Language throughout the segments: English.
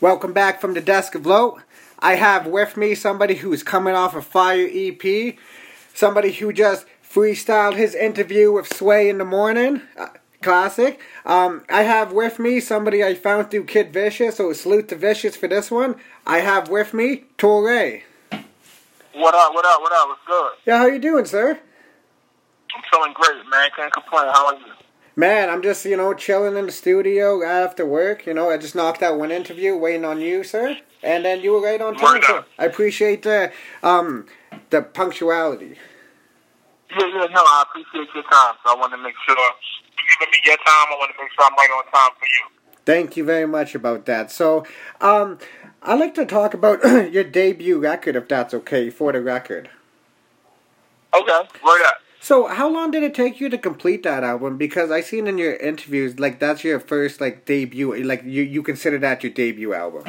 Welcome back from the desk of Lo. I have with me somebody who's coming off a fire EP, somebody who just freestyled his interview with Sway in the morning. Uh, classic. Um, I have with me somebody I found through Kid Vicious, so salute to Vicious for this one. I have with me Torae. What up? What up? What up? What's good? Yeah, how you doing, sir? I'm feeling great, man. Can't complain. How are you? Man, I'm just, you know, chilling in the studio after work. You know, I just knocked out one interview waiting on you, sir. And then you were right on time. So. I appreciate the, um, the punctuality. Yeah, yeah, no, I appreciate your time. So I want to make sure you're giving me your time. I want to make sure I'm right on time for you. Thank you very much about that. So, um, I'd like to talk about your debut record, if that's okay, for the record. Okay, right up. So, how long did it take you to complete that album? Because I seen in your interviews, like that's your first like debut, like you you consider that your debut album.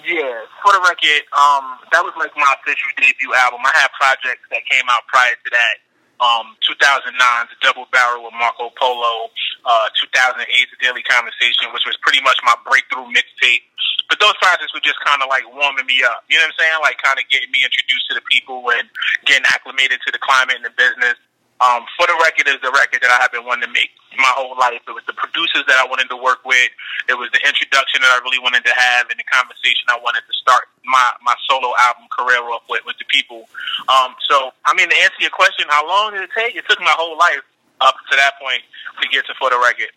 Yeah, for the record, um, that was like my official debut album. I had projects that came out prior to that. Um, 2009, The Double Barrel with Marco Polo. Uh, 2008, The Daily Conversation, which was pretty much my breakthrough mixtape. But those projects were just kind of like warming me up. You know what I'm saying? Like kind of getting me introduced to the people and getting acclimated to the climate and the business. Um, for the record is the record that I have been wanting to make my whole life. It was the producers that I wanted to work with. It was the introduction that I really wanted to have and the conversation I wanted to start my, my solo album career off with, with the people. Um, so, I mean, to answer your question, how long did it take? It took my whole life up to that point to get to for the record.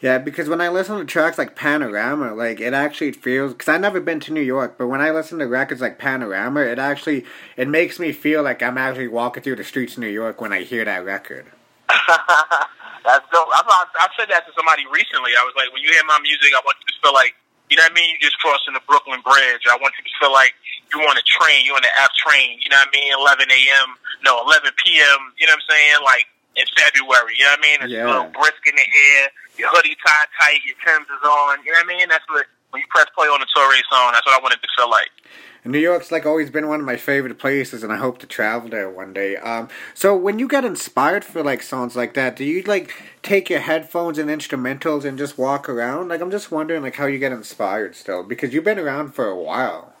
Yeah, because when I listen to tracks like Panorama, like it actually feels. Because I've never been to New York, but when I listen to records like Panorama, it actually it makes me feel like I'm actually walking through the streets of New York when I hear that record. That's dope. I, I, I said that to somebody recently. I was like, when you hear my music, I want you to feel like, you know what I mean? You just crossing the Brooklyn Bridge. I want you to feel like you on a train. You on the F train. You know what I mean? 11 a.m. No, 11 p.m. You know what I'm saying? Like in February. You know what I mean? It's Yeah. a little brisk in the air. Your hoodie tied tight. Your Timbs is on. You know what I mean? That's what when you press play on the Torae song. That's what I wanted to feel like. New York's like always been one of my favorite places, and I hope to travel there one day. Um, so when you get inspired for like songs like that, do you like take your headphones and instrumentals and just walk around? Like I'm just wondering like how you get inspired still because you've been around for a while.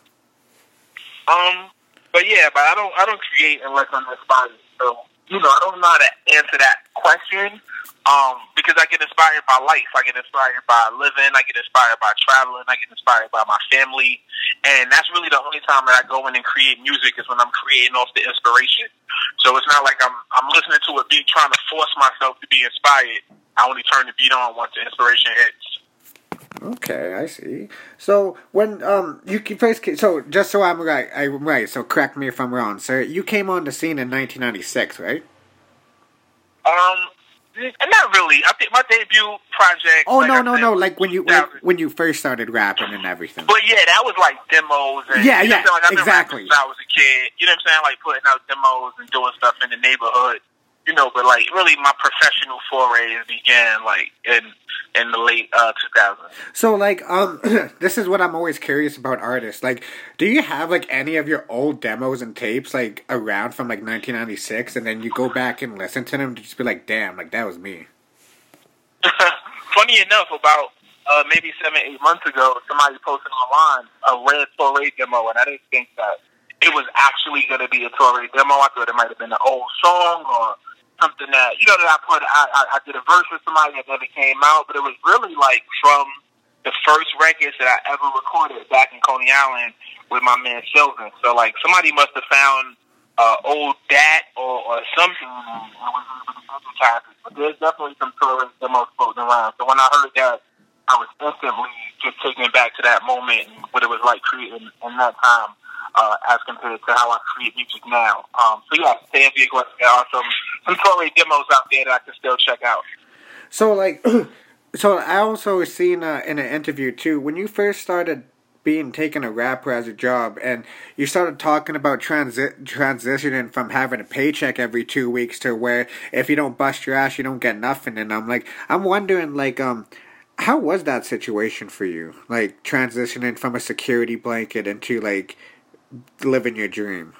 Um, but yeah, but I don't I don't create unless I'm inspired. So you know, I don't know how to answer that question. Um, because I get inspired by life. I get inspired by living. I get inspired by traveling. I get inspired by my family, and that's really the only time that I go in and create music is when I'm creating off the inspiration. So it's not like I'm I'm listening to a beat trying to force myself to be inspired. I only turn the beat on once the inspiration hits. Okay, I see. So when um you first ca- so just so I'm right, I'm right. So correct me if I'm wrong, sir. You came on the scene in 1996, right? Um, not really. I think my debut project. Oh like no I no said, no! Like when you like when you first started rapping and everything. But yeah, that was like demos and Yeah, yeah, what I'm saying? like, I've been exactly. I was a kid, you know what I'm saying? Like putting out demos and doing stuff in the neighborhood, you know. But like really, my professional forays began like in in the late uh 2000s. So like um this is what I'm always curious about artists. Like do you have like any of your old demos and tapes like around from like 1996 and then you go back and listen to them to just be like damn like that was me. Funny enough, about uh maybe seven eight months ago, somebody posted online a red Torae demo, and I didn't think that it was actually going to be a Torae demo. I thought it might have been an old song or something that you know that I put. I, I, I did a verse with somebody that never came out, but it was really like from the first records that I ever recorded back in Coney Island with my man Sylvan. So like somebody must have found uh, old dat or, or something. But there's definitely some Torae's demos floating around. So when I heard that, I was instantly just taken back to that moment and what it was like creating in that time uh, as compared to how I create music now. Um, so yeah, to answer your question, there some Torae demos out there that I can still check out. So like so I also seen uh, in an interview too when you first started being taking a rapper as a job and you started talking about transi- transitioning from having a paycheck every two weeks to where if you don't bust your ass you don't get nothing. And I'm like I'm wondering like um how was that situation for you? Like transitioning from a security blanket into like living your dream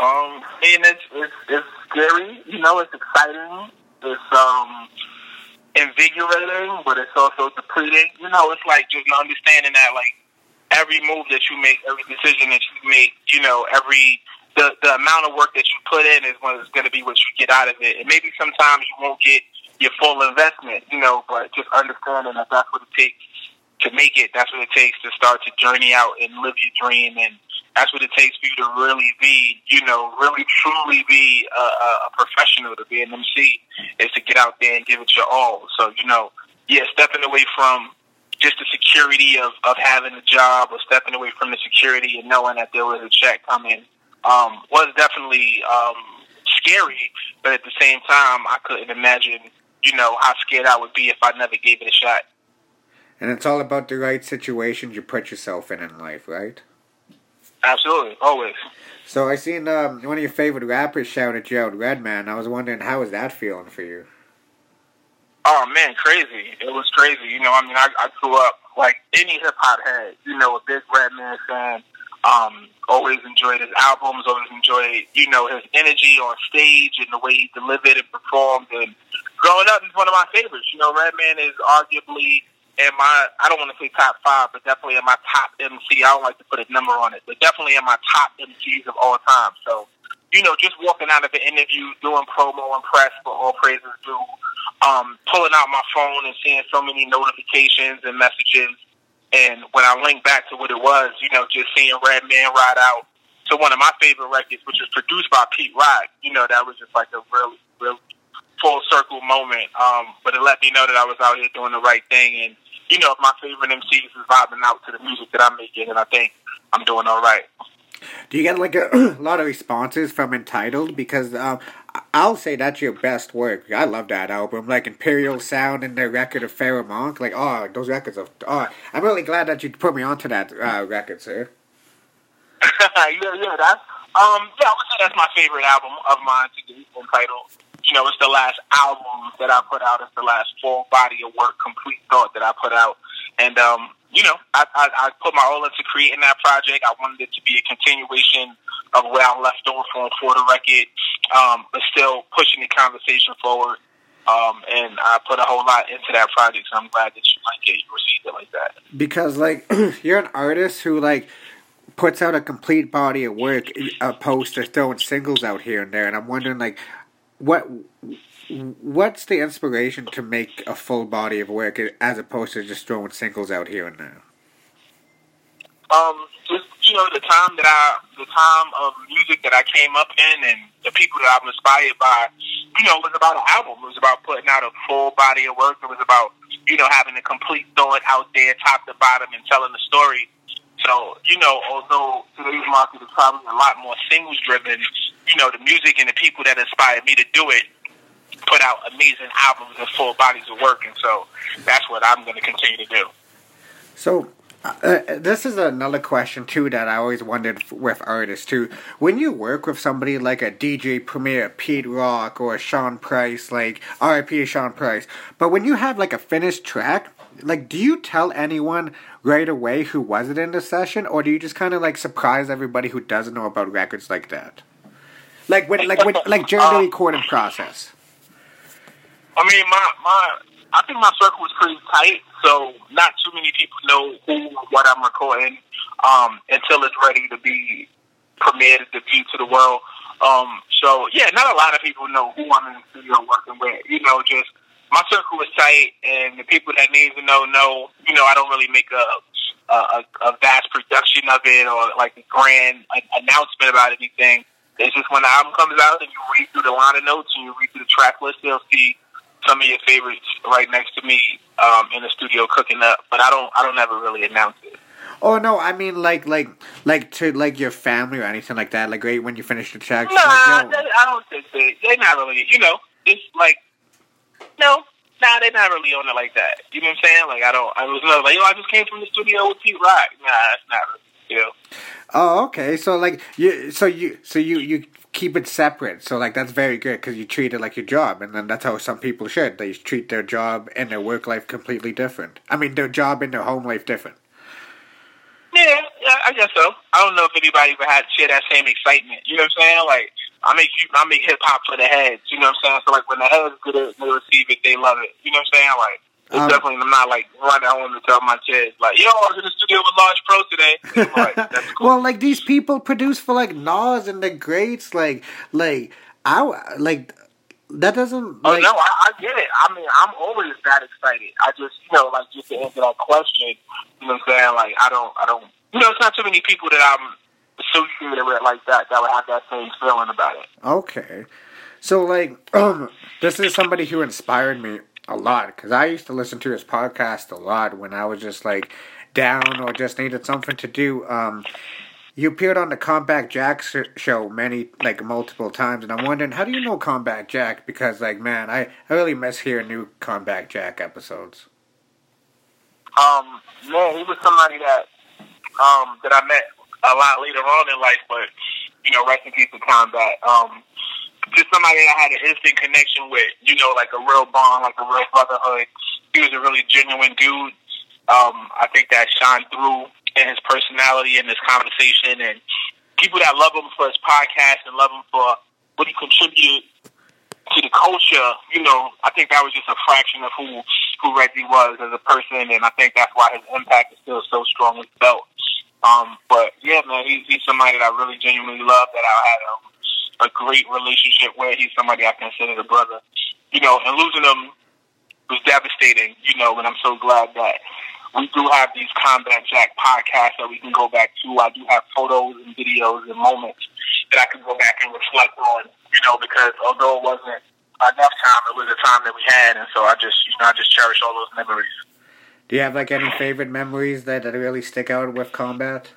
Um, and it's, it's it's scary, you know. It's exciting. It's um, invigorating, but it's also depleting. You know, it's like just understanding that like every move that you make, every decision that you make, you know, every the the amount of work that you put in is what is going to be what you get out of it. And maybe sometimes you won't get your full investment, you know, but just understanding that that's what it takes to make it. That's what it takes to start to journey out and live your dream and that's what it takes for you to really be, you know, really truly be a, a professional to be an MC is to get out there and give it your all. So, you know, yeah, stepping away from just the security of, of having a job or stepping away from the security and knowing that there was a check coming um, was definitely um, scary. But at the same time, I couldn't imagine, you know, how scared I would be if I never gave it a shot. And it's all about the right situations you put yourself in in life, right? Absolutely, always. So I seen um, one of your favorite rappers shout at you out, Redman. I was wondering how was that feeling for you? Oh man, crazy! It was crazy. You know, I mean, I, I grew up like any hip hop head. You know, a big Redman fan. Um, always enjoyed his albums. Always enjoyed, you know, his energy on stage and the way he delivered and performed. And growing up, he's one of my favorites. You know, Redman is arguably in my I don't want to say top five, but definitely in my top MC. I don't like to put a number on it, but definitely in my top MCs of all time. So, you know, just walking out of an interview, doing promo and press for all praises due, um, pulling out my phone and seeing so many notifications and messages. And when I link back to what it was, you know, just seeing Redman ride out to one of my favorite records, which was produced by Pete Rock, you know, that was just like a really, really full circle moment. Um, but it let me know that I was out here doing the right thing and you know, my favorite MCs is vibing out to the music that I'm making, and I think I'm doing all right. Do you get like a, lot of responses from Entitled? Because um, I'll say that's your best work. I love that album, like Imperial Sound and the record of Pharoahe Monch. Like, oh, those records are. Oh, I'm really glad that you put me onto that uh, record, sir. yeah, yeah, that's um, yeah, I would say that's my favorite album of mine to date. Entitled you know, it's the last album that I put out. It's the last full body of work, complete thought that I put out. And, um, you know, I, I, I put my all into creating that project. I wanted it to be a continuation of where I left off on for the record, um, but still pushing the conversation forward. Um, and I put a whole lot into that project, so I'm glad that you like it, you received it like that. Because, like, you're an artist who, like, puts out a complete body of work opposed to throwing singles out here and there, and I'm wondering, like, what what's the inspiration to make a full body of work as opposed to just throwing singles out here and there? Um, just you know, the time that I, the time of music that I came up in, and the people that I'm inspired by, you know, it was about an album. It was about putting out a full body of work. It was about you know having a complete thought out there, top to bottom, and telling the story. So, you know, although today's market is probably a lot more singles driven, you know, the music and the people that inspired me to do it put out amazing albums and full bodies of work. And so that's what I'm going to continue to do. So, uh, uh, this is another question too that I always wondered with artists too. When you work with somebody like a DJ Premier, Pete Rock, or Sean Price, like R.I.P. Sean Price, but when you have like a finished track, like do you tell anyone right away who wasn't in the session, or do you just kind of like surprise everybody who doesn't know about records like that? Like when, like when, like during the um, recording process. I mean, my my, I think my circle is pretty tight, so not too many people know who what I'm recording um, until it's ready to be premiered, be to the world. Um, so yeah, not a lot of people know who I'm in the studio working with. You know, just my circle is tight, and the people that need to know know. You know, I don't really make a a, a vast production of it or like a grand announcement about anything. It's just when the album comes out and you read through the line of notes and you read through the track list, you'll see some of your favorites right next to me um, in the studio cooking up. But I don't, I don't ever really announce it. Oh no, I mean like like like to like your family or anything like that. Like right when you finish the track. Nah, like, I don't think they they're not really. You know, it's like no, nah, they're not really on it like that. You know what I'm saying? Like I don't. I was never like, yo, I just came from the studio with Pete Rock. Nah, that's not really. You know. Oh, okay. So like you, so you, so you, you keep it separate. So like that's very good because you treat it like your job, and then that's how some people should. They treat their job and their work life completely different. I mean, their job and their home life different. Yeah, yeah, I guess so. I don't know if anybody ever had share that same excitement. You know what I'm saying? Like I make you, I make hip hop for the heads. You know what I'm saying? So like when the heads get it, they receive it, they love it. You know what I'm saying? Like it's Um, definitely I'm not like running home to tell my kids like, yo, I was in the studio with Large Pro today. Like, that's cool. well, like these people produce for like Nas and the greats, like like I like that doesn't Oh no, I, I get it. I mean, I'm always that excited. I just, you know, like just to answer that question, you know what I'm saying? Like, I don't, I don't, you know, it's not too many people that I'm associated with it like that that would have that same feeling about it. Okay. So, like, um, this is somebody who inspired me a lot because I used to listen to his podcast a lot when I was just like down or just needed something to do. Um, you appeared on the Combat Jack show many, like, multiple times, and I'm wondering, how do you know Combat Jack? Because, like, man, I, I really miss hearing new Combat Jack episodes. Um, man, he was somebody that, um, that I met a lot later on in life, but you know, rest in peace to combat. Um, just somebody I had an instant connection with, you know, like a real bond, like a real brotherhood. He was a really genuine dude. Um, I think that shined through in his personality and his conversation and people that love him for his podcast and love him for what he contributed to the culture, you know, I think that was just a fraction of who who Reggie was as a person, and I think that's why his impact is still so strongly felt. Um, but yeah, man, he's, he's somebody that I really genuinely love. That I had a, a great relationship with. He's somebody I consider a brother. You know, and losing him was devastating. You know, and I'm so glad that we do have these Combat Jack podcasts that we can go back to. I do have photos and videos and moments that I can go back and reflect on. You know, because although it wasn't enough time, it was a time that we had, and so I just, you know, I just cherish all those memories. Do you have, like, any favorite memories that, that really stick out with Combat?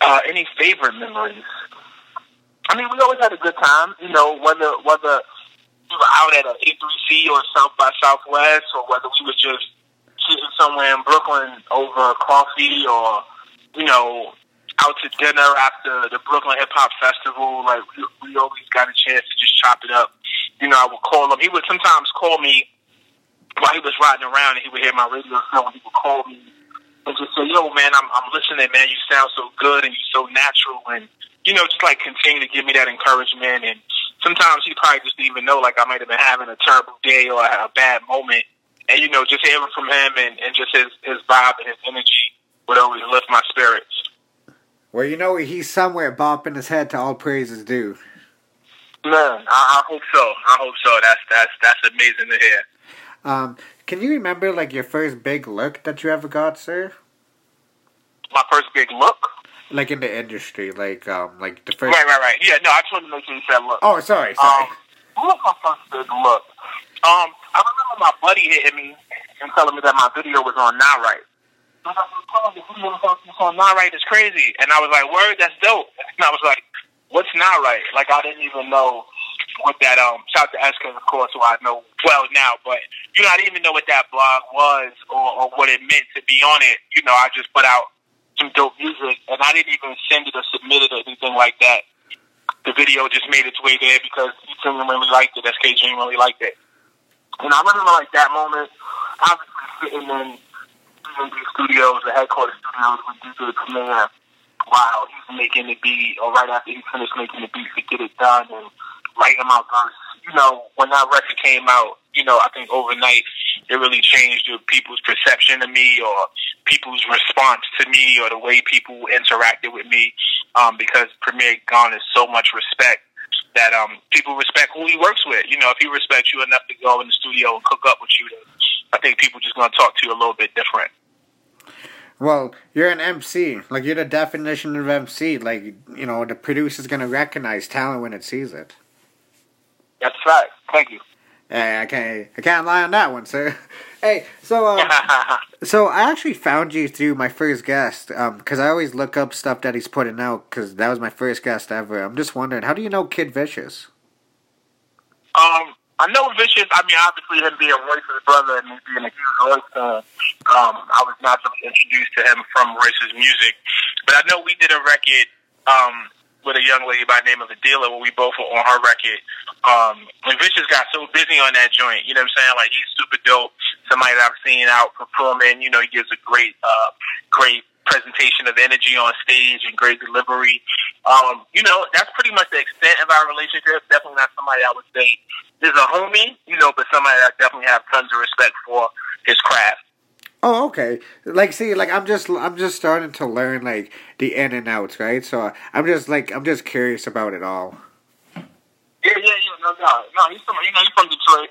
Uh, any favorite memories? I mean, we always had a good time. You know, whether whether we were out at a A3C or South by Southwest, or whether we were just sitting somewhere in Brooklyn over coffee, or you know, out to dinner after the Brooklyn Hip Hop Festival. Like we, we always got a chance to just chop it up. You know, I would call him. He would sometimes call me while he was riding around, and he would hear my radio show, and he would call me and just say, "Yo, man, I'm I'm listening, man. You sound so good, and you're so natural, and you know, just like continue to give me that encouragement." And sometimes he probably just didn't even know, like I might have been having a terrible day or a bad moment, and you know, just hearing from him and and just his his vibe and his energy would always lift my spirits. Well, you know, he's somewhere bopping his head to all praises due. Man, I, I hope so. I hope so. That's that's that's amazing to hear. Um, can you remember like your first big look that you ever got, sir? My first big look. Like in the industry, like um, like the first. Right, right, right. Yeah, no, I just wanted to make sure you said look. Oh, sorry, sorry. Um, what was my first big look? Um, I remember my buddy hitting me and telling me that my video was on Nah Right. I was like, "Oh, the video was on Nah Right is crazy. And I was like, word, that's dope. And I was like, what's Nah Right? Like, I didn't even know what that, um, shout to Eskay, of course, who I know well now, but, you know, I didn't even know what that blog was or, or what it meant to be on it. You know, I just put out some dope music, and I didn't even send it or submit it or anything like that. The video just made its way there because he genuinely liked it. Eskay genuinely liked it. And I remember like that moment, obviously sitting in D&D Studios, the headquarters studios with DJ Premier while he's making the beat, or right after he finished making the beat to get it done and writing my verse. You know, when that record came out, you know, I think overnight it really changed people's perception of me or people's response to me or the way people interacted with me um, because Premier garners so much respect that um, people respect who he works with. You know, if he respects you enough to go in the studio and cook up with you, then I think people just going to talk to you a little bit different. Well, you're an MC. Like you're the definition of MC. Like you know, the producer's gonna recognize talent when it sees it. That's right. Thank you. Hey, I can't, I can't lie on that one, sir. Hey, so um, so I actually found you through my first guest, um, because I always look up stuff that he's putting out, because that was my first guest ever. I'm just wondering, how do you know Kid Vicious? Um, I know Vicious. I mean, obviously, him being Royce's brother and being a huge Royce fan, um, I was naturally introduced to him from Royce's music. But I know we did a record um, with a young lady by the name of Adela where we both were on her record. Um, and Vicious got so busy on that joint, you know what I'm saying? Like, he's super dope. Somebody that I've seen out performing, you know, he gives a great, uh, great presentation of energy on stage and great delivery. Um, you know, that's pretty much the extent of our relationship. Definitely not somebody I would say is a homie, you know, but somebody I definitely have tons of respect for his craft. Oh, okay. Like, see, like I'm just, I'm just starting to learn like the in and outs, right? So I'm just like, I'm just curious about it all. Yeah, yeah, yeah. No, no, no. He's from, you know, he's from Detroit.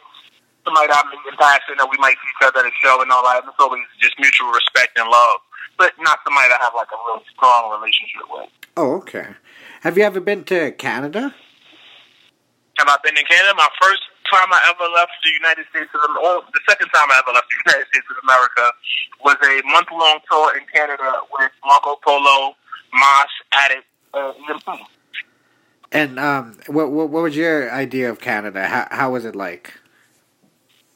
Somebody that I'm in passing, and we might see each other at a show and all that. It's always just mutual respect and love, but not somebody that I have like a really strong relationship with. Oh, okay. Have you ever been to Canada? Have I been to Canada? My first time I ever left the United States of America, the second time I ever left the United States of America was a month long tour in Canada with Marco Polo, Moss, Addict, uh, EMP. And um, what, what what was your idea of Canada? How how was it like?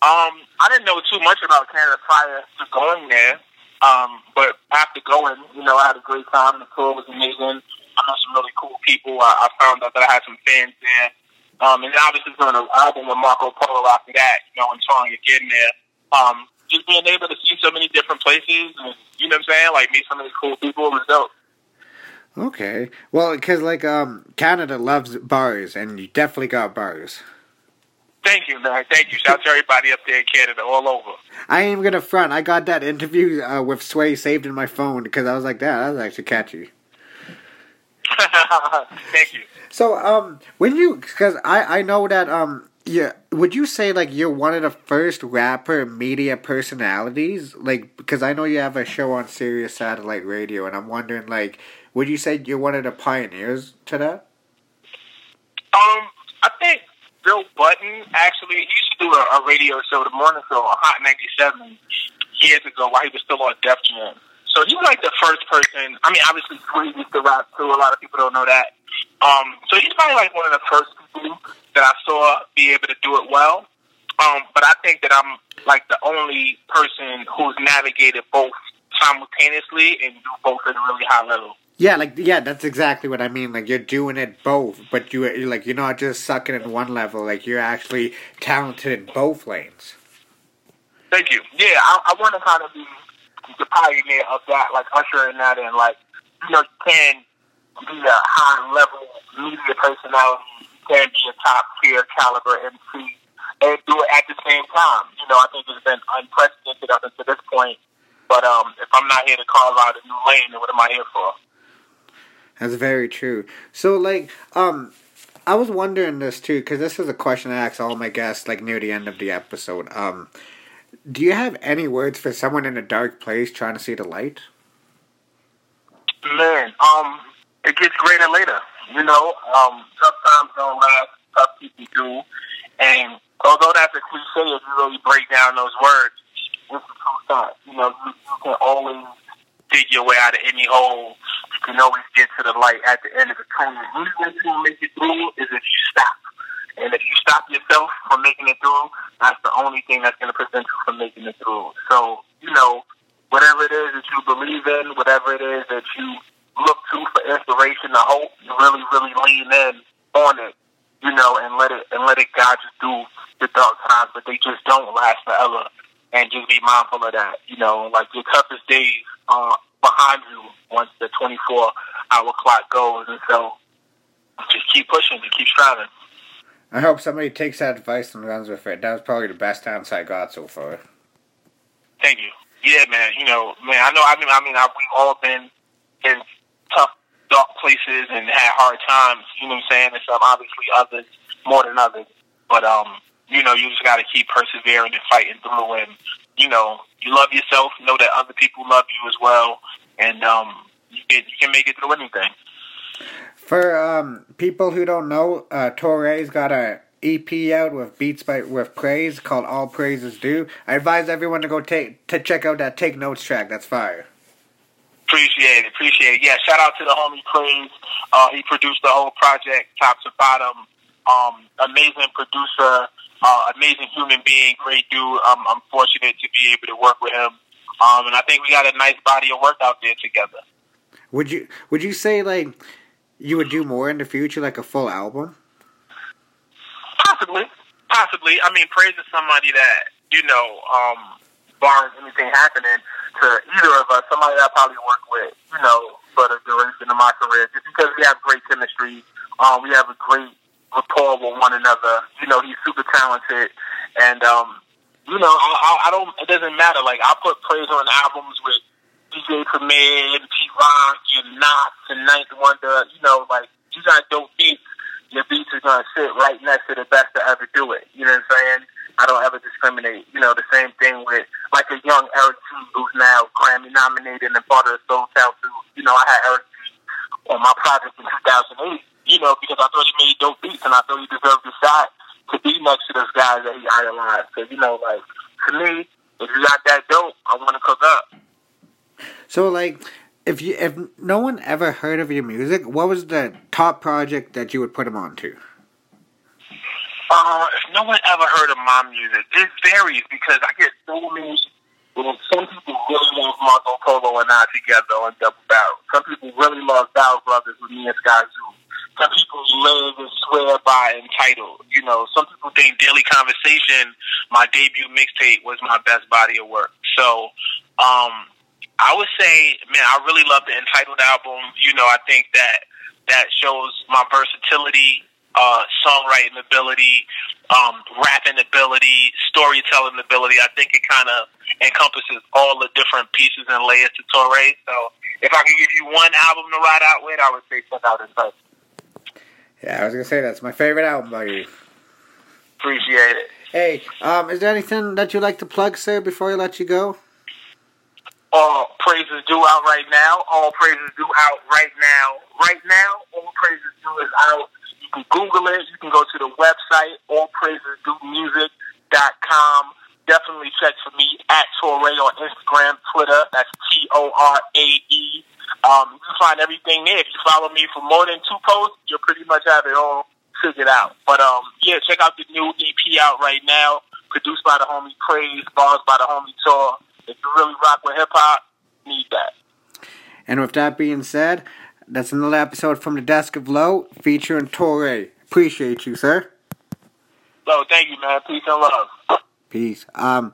Um, I didn't know too much about Canada prior to going there. Um, but after going, you know, I had a great time. The tour was amazing. I met some really cool people. I, I found out that I had some fans there. Um, and obviously doing an album with Marco Polo after that, you know, and trying to get in there. Um, just being able to see so many different places and, you know what I'm saying? Like, meet so many cool people was dope. Okay. Well, because, like, um, Canada loves bars, and you definitely got bars. Thank you, man. Thank you. Shout out to everybody up there in Canada, all over. I ain't even gonna front. I got that interview uh, with Sway saved in my phone because I was like, "That that was actually catchy." Thank you. So, um, when you, because I I know that um, yeah, would you say like you're one of the first rapper media personalities? Like, because I know you have a show on Sirius Satellite Radio, and I'm wondering, like, would you say you're one of the pioneers to that? Um, I think Bill Button actually he used to do a, a radio show, the morning show on Hot 97 years ago while he was still on Def Jam. So he was like the first person. I mean, obviously Sway used to rap too. A lot of people don't know that. Um, so he's probably like one of the first people that I saw be able to do it well. Um, but I think that I'm like the only person who's navigated both simultaneously and do both at a really high level. Yeah, like yeah, that's exactly what I mean. Like you're doing it both, but you you're like you're not just sucking in one level. Like you're actually talented in both lanes. Thank you. Yeah, I, I want to kind of be the pioneer of that, like ushering that in. Like you know, you can be a high level media personality, you can be a top tier caliber MC, and do it at the same time. You know, I think it's been unprecedented up until this point. But um, if I'm not here to carve out a new lane, then what am I here for? That's very true. So, like, um, I was wondering this too because this is a question I ask all my guests, like near the end of the episode. Um, do you have any words for someone in a dark place trying to see the light? Man, um, it gets greater later. You know, um, tough times don't last, tough people do. And although that's a cliche, if you really break down those words, it's a. You know, you, you can always dig your way out of any hole. You can always get to the light at the end of the tunnel. The only way to make it through is if you stop. And if you stop yourself from making it through, that's the only thing that's going to prevent you from making it through. So, you know, whatever it is that you believe in, whatever it is that you look to for inspiration or hope, you really, really lean in on it, you know, and let it and let it guide you through the dark times, but they just don't last forever. And just be mindful of that, you know, like your toughest days are behind you once the 24 hour clock goes. And so just keep pushing, just keep striving. I hope somebody takes that advice and runs with it. That was probably the best answer I got so far. Thank you. Yeah, man. You know, man. I know. I mean, I mean, I, we've all been in tough, dark places and had hard times. You know what I'm saying? And some obviously others more than others. But um, you know, you just got to keep persevering and fighting through. And you know, you love yourself. Know that other people love you as well, and um, you can you can make it through anything. For um, people who don't know, uh, Torae's got a EP out with beats by with praise called "All Praises Due." I advise everyone to go take to check out that "Take Notes" track. That's fire. Appreciate it, appreciate it. Yeah, shout out to the homie Praise. Uh, he produced the whole project, top to bottom. Um, amazing producer, uh, amazing human being, great dude. Um, I'm fortunate to be able to work with him, um, and I think we got a nice body of work out there together. Would you Would you say like you would do more in the future, like a full album? Possibly, possibly. I mean, Praise is somebody that you know. Um, barring anything happening to either of us, somebody that I probably work with, you know, for the duration of my career, just because we have great chemistry. Um, we have a great rapport with one another. You know, he's super talented, and um, you know, I, I, I don't. It doesn't matter. Like I put praise on albums with DJ Premier Pete Rock and Knox and Ninth Wonder. You know, like you got dope beats. Your beats are gonna sit right next to the best to ever do it. You know what I'm saying? I don't ever discriminate. You know, the same thing with like a young Eric G, who's now Grammy nominated and part of the Soul Council You know, I had Eric G on my project in 2008. You know, because I thought he made dope beats and I thought he deserved a shot to be next to those guys that he idolized. So you know, like to me, if you got that dope, I want to cook up. So like, if you if no one ever heard of your music, what was the top project that you would put them on to? Uh, if no one ever heard of my music, it varies because I get so many. Well, some people really love Marco Polo and I together on Double Barrel. Some people really love Barrel Brothers with me and Skyzoo. Some people live and swear by Entitled. You know, some people think Daily Conversation, my debut mixtape, was my best body of work. So, um, I would say, man, I really love the Entitled album. You know, I think that that shows my versatility, uh, songwriting ability, um, rapping ability, storytelling ability. I think it kind of encompasses all the different pieces and layers to Torae. So if I could give you one album to ride out with, I would say Check Out Entitled. Yeah, I was gonna say that's my favorite album by you. Appreciate it. Hey, um, is there anything that you'd like to plug, sir, before I let you go? All praises due out right now. All praises due out right now. Right now, all praises due is out. You can Google it. You can go to the website, allpraisesduemusic.com. Definitely check for me at Torae on Instagram, Twitter. That's T O R A E. Um, you can find everything there. If you follow me for more than two posts, you'll pretty much have it all figured out. But um, yeah, check out the new EP out right now, produced by the homie Praise, bars by the homie Tor. If you really rock with hip hop, need that. And with that being said, that's another episode from the Desk of Lo featuring Torae. Appreciate you, sir. Lo, thank you, man. Peace and love. Peace. Um.